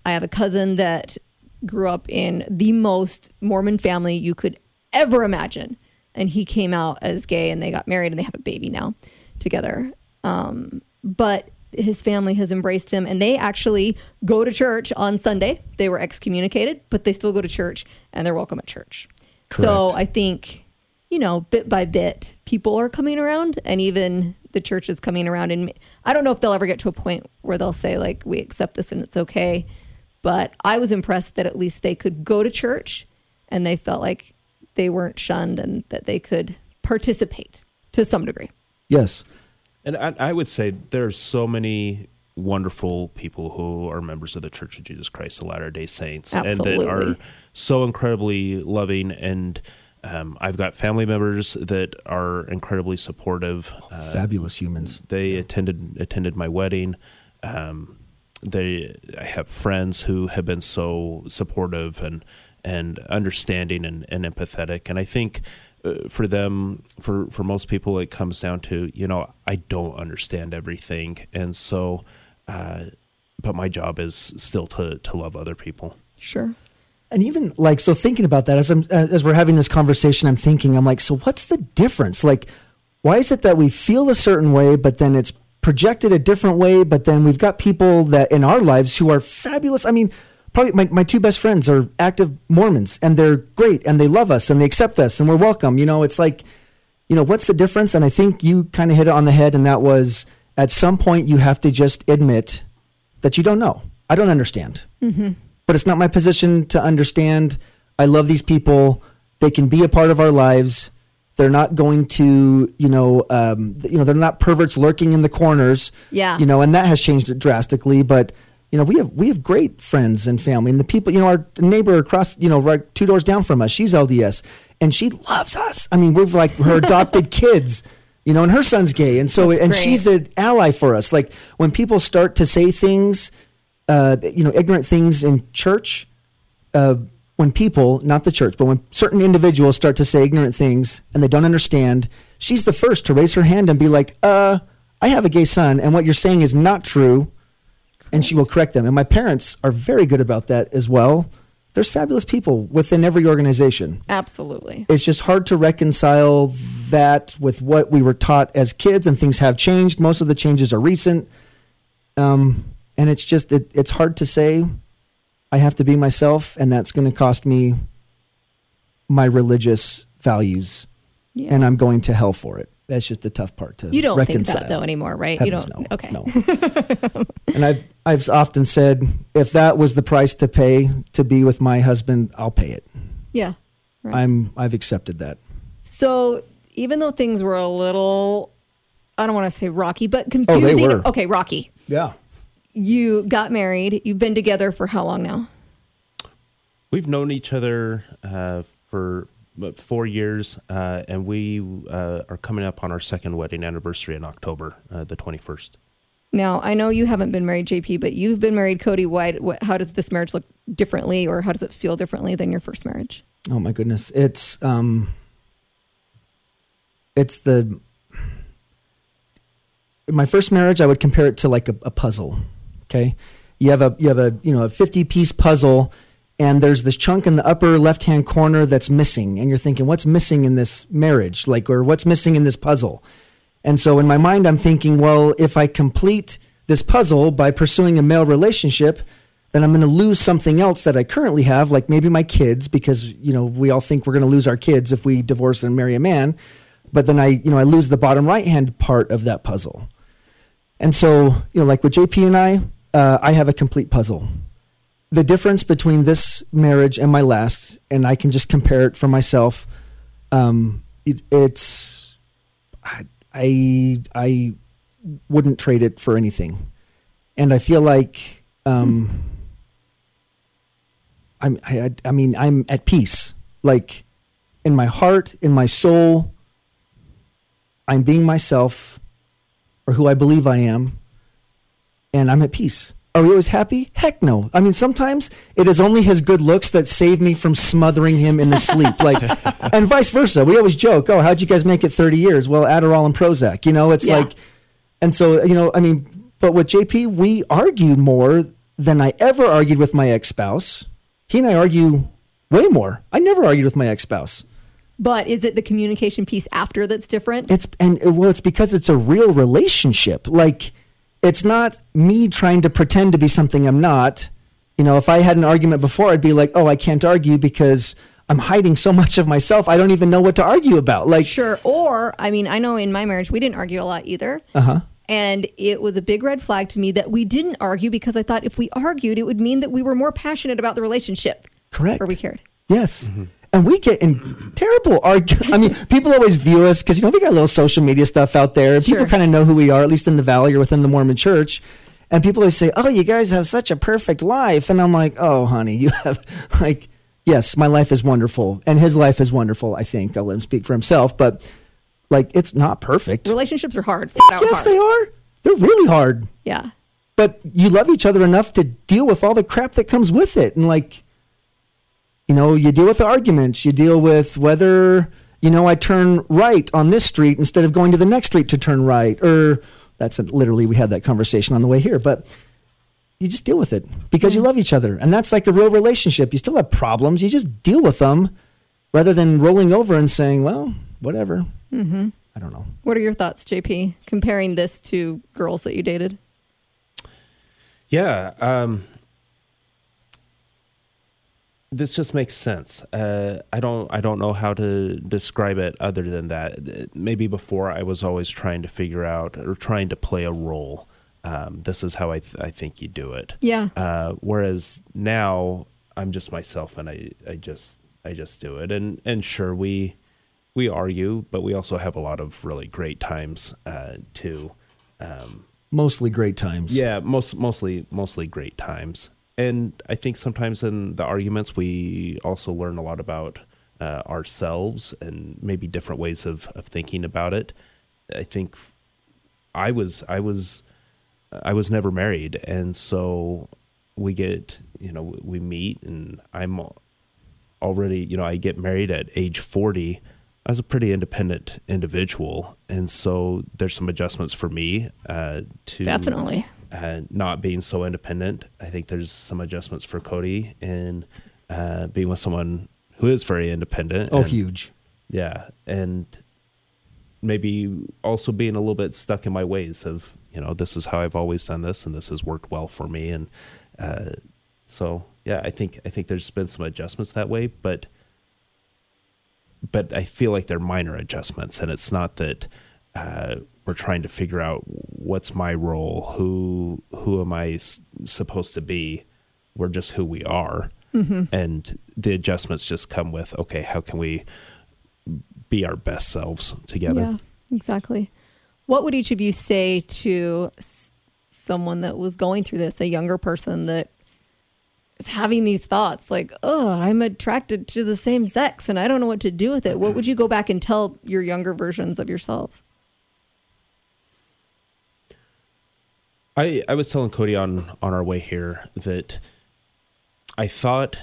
I have a cousin that grew up in the most Mormon family you could ever imagine, and he came out as gay, and they got married, and they have a baby now together. Um, but his family has embraced him, and they actually go to church on Sunday. They were excommunicated, but they still go to church, and they're welcome at church. So I think, you know, bit by bit, people are coming around, and even the church is coming around. And I don't know if they'll ever get to a point where they'll say like, "We accept this and it's okay." But I was impressed that at least they could go to church, and they felt like they weren't shunned, and that they could participate to some degree. yes And I, I would say there are so many wonderful people who are members of the Church of Jesus Christ of Latter Day Saints and that are so incredibly loving. And um, I've got family members that are incredibly supportive. Uh, fabulous humans they attended attended my wedding. Um, they I have friends who have been so supportive and and understanding and, and empathetic. And I think uh, for them, for for most people, it comes down to you know I don't understand everything, and so. Uh, but my job is still to to love other people. Sure. and even like so thinking about that as i'm uh, as we're having this conversation i'm thinking i'm like so what's the difference like why is it that we feel a certain way but then it's projected a different way but then we've got people that in our lives who are fabulous i mean probably my, my two best friends are active mormons and they're great and they love us and they accept us and we're welcome you know it's like you know what's the difference and i think you kind of hit it on the head and that was at some point you have to just admit that you don't know i don't understand but it's not my position to understand. I love these people. They can be a part of our lives. They're not going to, you know, um, you know, they're not perverts lurking in the corners. Yeah. You know, and that has changed it drastically. But you know, we have we have great friends and family, and the people, you know, our neighbor across, you know, right two doors down from us, she's LDS, and she loves us. I mean, we're like her adopted kids. You know, and her son's gay, and so That's and great. she's an ally for us. Like when people start to say things uh, you know, ignorant things in church, uh, when people, not the church, but when certain individuals start to say ignorant things and they don't understand, she's the first to raise her hand and be like, uh, I have a gay son, and what you're saying is not true. And she will correct them. And my parents are very good about that as well. There's fabulous people within every organization. Absolutely. It's just hard to reconcile that with what we were taught as kids, and things have changed. Most of the changes are recent. Um, and it's just, it, it's hard to say, I have to be myself, and that's going to cost me my religious values, Yeah. and I'm going to hell for it. That's just the tough part to you don't reconcile. think that though anymore, right? Heavens you don't. no. Okay. No. and I've I've often said, if that was the price to pay to be with my husband, I'll pay it. Yeah. Right. I'm I've accepted that. So even though things were a little, I don't want to say rocky, but confusing. Oh, they confusing. were. Okay, rocky. Yeah. You got married. You've been together for how long now? We've known each other uh, for four years, uh, and we uh, are coming up on our second wedding anniversary in October, uh, the 21st. Now I know you haven't been married, JP, but you've been married, Cody. Why? What, how does this marriage look differently, or how does it feel differently than your first marriage? Oh my goodness. It's um it's the my first marriage, I would compare it to like a, a puzzle. Okay, you have a you have a you know a fifty piece puzzle, and there's this chunk in the upper left hand corner that's missing, and you're thinking, what's missing in this marriage, like, or what's missing in this puzzle? And so in my mind, I'm thinking, well, if I complete this puzzle by pursuing a male relationship, then I'm going to lose something else that I currently have, like maybe my kids, because you know we all think we're going to lose our kids if we divorce and marry a man. But then I, you know, I lose the bottom right hand part of that puzzle. And so, you know, like with JP and I, uh, I have a complete puzzle. The difference between this marriage and my last, and I can just compare it for myself. Um, it, it's I, I I wouldn't trade it for anything, and I feel like um, I'm I, I mean I'm at peace, like in my heart, in my soul. I'm being myself, or who I believe I am, and I'm at peace. Are we always happy? Heck no. I mean, sometimes it is only his good looks that save me from smothering him in his sleep. Like, and vice versa. We always joke, "Oh, how'd you guys make it 30 years?" Well, Adderall and Prozac. You know, it's Yeah. like, and so you know, I mean, but with JP, we argue more than I ever argued with my ex spouse. He and I argue way more. I never argued with my ex spouse. But is it the communication piece after that's different? It's and well, it's because it's a real relationship. Like it's not me trying to pretend to be something I'm not. You know, if I had an argument before, I'd be like, "Oh, I can't argue because I'm hiding so much of myself. I don't even know what to argue about." Like, Sure. Or, I mean, I know in my marriage, we didn't argue a lot either. Uh Uh-huh. And it was a big red flag to me that we didn't argue because I thought if we argued, it would mean that we were more passionate about the relationship correct. or we cared. Yes. And we get in terrible argue. I mean, people always view us because you know we got a little social media stuff out there. People kind of know who we are, at least in the valley or within the Mormon Church. And people always say, "Oh, you guys have such a perfect life," and I'm like, "Oh, honey, you have like, yes, my life is wonderful, and his life is wonderful. I think I'll let him speak for himself, but like, it's not perfect. Relationships are hard. Yes, hard. they are. They're really hard, Yeah. but you love each other enough to deal with all the crap that comes with it, and like." You know, you deal with the arguments, you deal with whether, you know, I turn right on this street instead of going to the next street to turn right. Or that's a, literally, we had that conversation on the way here, but you just deal with it because you love each other. And that's like a real relationship. You still have problems, you just deal with them rather than rolling over and saying, well, whatever. Mm-hmm. I don't know. What are your thoughts, JP, comparing this to girls that you dated? Yeah. Um, this just makes sense. Uh, I don't. I don't know how to describe it other than that. Maybe before I was always trying to figure out or trying to play a role. Um, this is how I, th- I think you do it. Yeah. Uh, whereas now I'm just myself and I, I just I just do it. And and sure we we argue, but we also have a lot of really great times uh, too. Um, Mostly great times. yeah, most mostly mostly great times. And I think sometimes in the arguments we also learn a lot about uh, ourselves and maybe different ways of, of thinking about it. I think I was I was I was never married, and so we get you know we meet, and I'm already you know I get married at age forty. I was a pretty independent individual, and so there's some adjustments for me uh, to Definitely. Uh, not being so independent. I think there's some adjustments for Cody in uh, being with someone who is very independent. Oh, and- huge. yeah, and maybe also being a little bit stuck in my ways of you know this is how I've always done this and this has worked well for me and uh, so yeah I think I think there's been some adjustments that way but but I feel like they're minor adjustments and it's not that uh, we're trying to figure out what's my role who who am I s- supposed to be we're just who we are mm-hmm. and the adjustments just come with okay how can we be our best selves together. Yeah, exactly. What would each of you say to s- someone that was going through this, a younger person that is having these thoughts like, oh, I'm attracted to the same sex and I don't know what to do with it? What would you go back and tell your younger versions of yourselves? I, I was telling Cody on, on our way here that I thought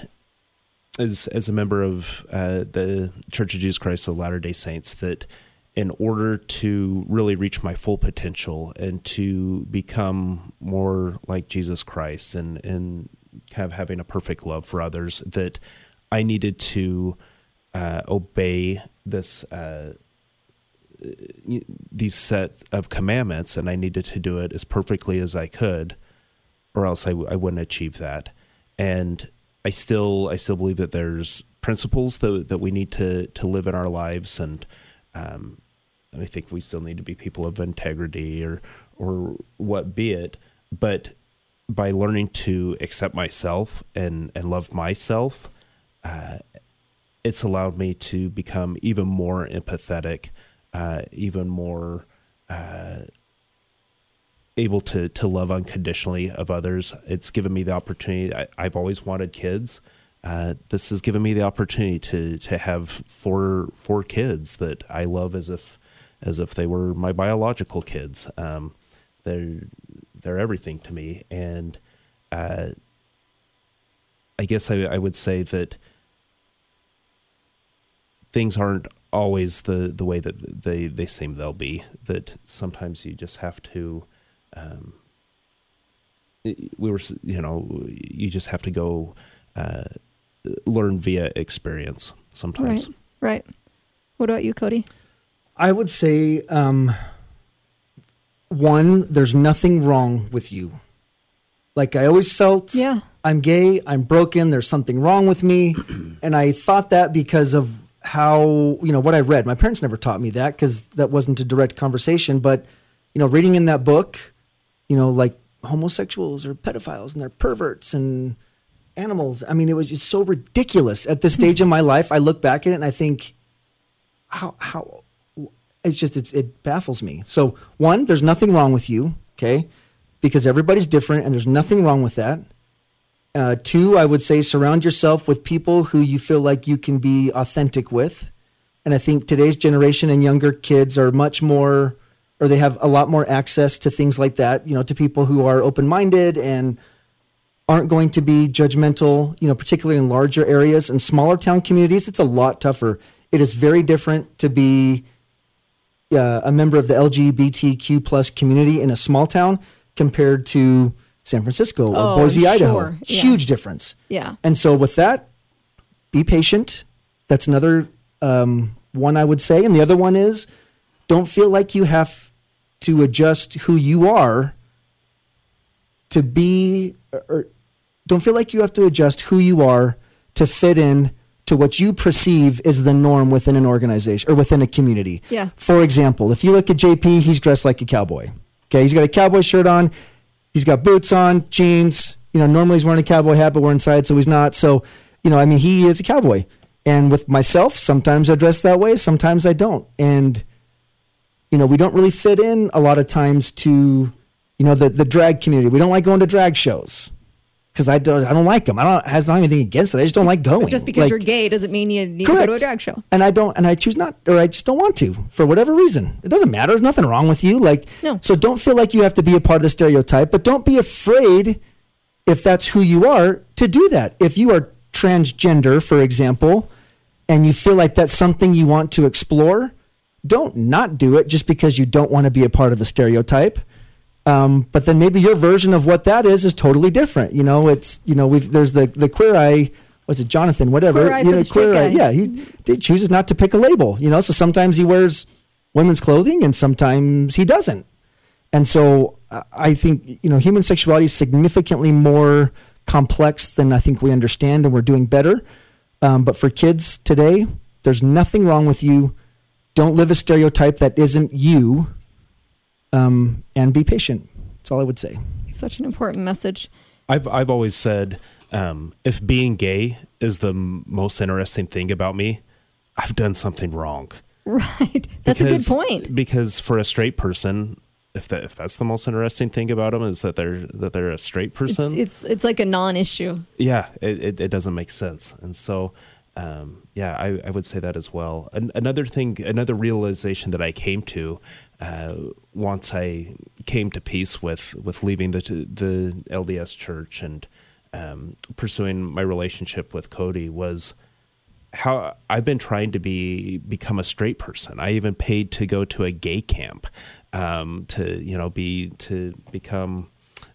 as as a member of uh, the Church of Jesus Christ of Latter Day Saints that in order to really reach my full potential and to become more like Jesus Christ and and have having a perfect love for others that I needed to uh, obey this uh, these set of commandments and I needed to do it as perfectly as I could or else I, I wouldn't achieve that and I still I still believe that there's principles that that we need to to live in our lives and um, I think we still need to be people of integrity or or what be it. But by learning to accept myself and and love myself, uh, it's allowed me to become even more empathetic, uh, even more uh, able to to love unconditionally of others. It's given me the opportunity. I, I've always wanted kids uh, this has given me the opportunity to to have four four kids that I love as if as if they were my biological kids. Um, they're they're everything to me, and uh, I guess I, I would say that things aren't always the the way that they they seem they'll be. That sometimes you just have to. Um, we were, you know, you just have to go. Uh, learn via experience sometimes. Right. Right. What about you, Cody? I would say, um, one, there's nothing wrong with you. Like I always felt, yeah, I'm gay, I'm broken, there's something wrong with me, and I thought that because of how you know what I read. My parents never taught me that because that wasn't a direct conversation. But you know, reading in that book, you know, like homosexuals or pedophiles and they're perverts and animals. I mean, it was just so ridiculous at this stage in my life. I look back at it and I think, how how it's just it's it baffles me. So one, there's nothing wrong with you, okay, because everybody's different and there's nothing wrong with that. Uh, two, I would say surround yourself with people who you feel like you can be authentic with. And I think today's generation and younger kids are much more, or they have a lot more access to things like that, you know, to people who are open minded and aren't going to be judgmental, you know, particularly in larger areas and smaller town communities. It's a lot tougher. It is very different to be uh, a member of the LGBTQ plus community in a small town compared to San Francisco or Oh, Boise, sure. Idaho. Yeah. Huge difference. Yeah. And so with that, be patient. That's another um, one I would say. And the other one is don't feel like you have to adjust who you are to be, or, or don't feel like you have to adjust who you are to fit in to what you perceive is the norm within an organization or within a community. Yeah. For example, if you look at JP, he's dressed like a cowboy. Okay, he's got a cowboy shirt on, he's got boots on, jeans. You know, normally he's wearing a cowboy hat, but we're inside, so he's not. So, you know, I mean, he is a cowboy. And with myself, sometimes I dress that way, sometimes I don't. And, you know, we don't really fit in a lot of times to, you know, the, the drag community. We don't like going to drag shows because I don't, I don't like them. I don't, has not anything against it. I just don't like going. Just because Like- you're gay doesn't mean you need to go to a drag show. and I don't, and I choose not, or I just don't want to for whatever reason. It doesn't matter. There's nothing wrong with you. Like, No. so don't feel like you have to be a part of the stereotype, but don't be afraid if that's who you are to do that. If you are transgender, for example, and you feel like that's something you want to explore, don't not do it just because you don't want to be a part of a stereotype. Um, but then maybe your version of what that is is totally different. You know, it's you know we've there's the the queer eye was it Jonathan whatever? Queer eye you know queer eye yeah he did chooses not to pick a label you know so sometimes he wears women's clothing and sometimes he doesn't. And so I- I think you know human sexuality is significantly more complex than I think we understand and we're doing better. Um, but for kids today there's nothing wrong with you. Don't live a stereotype that isn't you um, and be patient that's all I would say Such an important message. I've I've always said um, if being gay is the m- most interesting thing about me, I've done something wrong. Right. That's Because- a good point. Because for a straight person, if that if that's the most interesting thing about them is that they're that they're a straight It's, person, it's it's like a non-issue. yeah, it, it, it doesn't make sense. And so, um, yeah, I, I would say that as well. An, another thing, another realization that I came to uh, once I came to peace with with leaving the the LDS church and um, pursuing my relationship with Cody was how I've been trying to be become a straight person. I even paid to go to a gay camp um, to you know be to become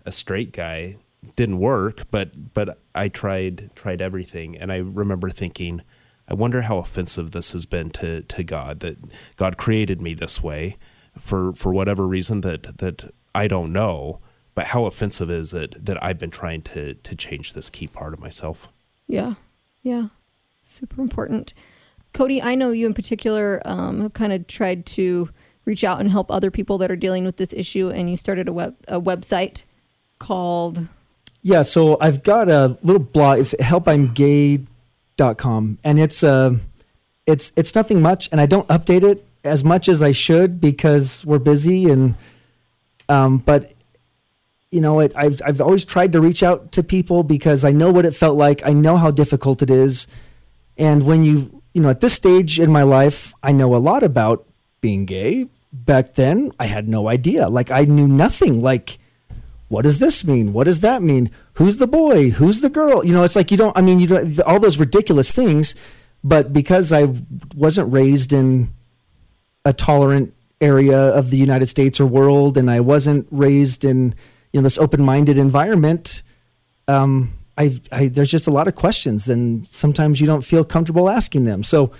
a straight guy. Didn't work, but but I tried tried everything, and I remember thinking, I wonder how offensive this has been to to God that God created me this way for for whatever reason that that I don't know. But how offensive is it that I've been trying to to change this key part of myself? Yeah, yeah, super important. Cody, I know you in particular um, have kind of tried to reach out and help other people that are dealing with this issue, and you started a web a website called Yeah, so I've got a little blog. It's helpimgay.com, and it's uh, it's it's nothing much, and I don't update it as much as I should because we're busy, and um, but you know, it, I've I've always tried to reach out to people because I know what it felt like. I know how difficult it is, and when you you know at this stage in my life, I know a lot about being gay. Back then, I had no idea. Like I knew nothing. Like what does this mean? What does that mean? Who's the boy? Who's the girl? You know, it's like you don't. I mean, you don't all those ridiculous things. But because I wasn't raised in a tolerant area of the United States or world, and I wasn't raised in you know this open-minded environment, um, I, I there's just a lot of questions, and sometimes you don't feel comfortable asking them. So,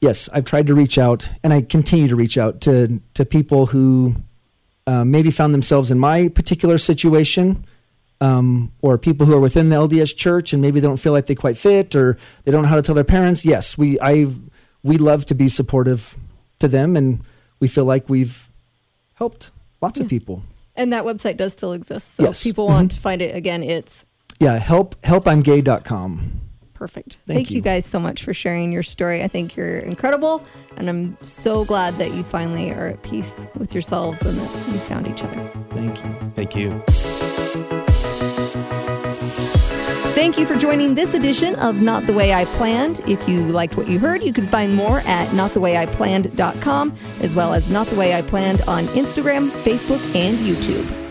yes, I've tried to reach out, and I continue to reach out to to people who uh, maybe found themselves in my particular situation, um, or people who are within the LDS Church and maybe they don't feel like they quite fit, or they don't know how to tell their parents. Yes, we I we love to be supportive to them, and we feel like we've helped lots of people. and that website does still exist. So Yes. if people want to find it again, it's Yeah, help helpimgay.com. perfect. Thank Thank, you. you. guys so much for sharing your story. I think you're incredible, and I'm so glad that you finally are at peace with yourselves and that you found each other. Thank you. Thank you. Thank you for joining this edition of Not the Way I Planned. If you liked what you heard, you can find more at notthewayIplanned.com as well as Not the Way I Planned on Instagram, Facebook, and YouTube.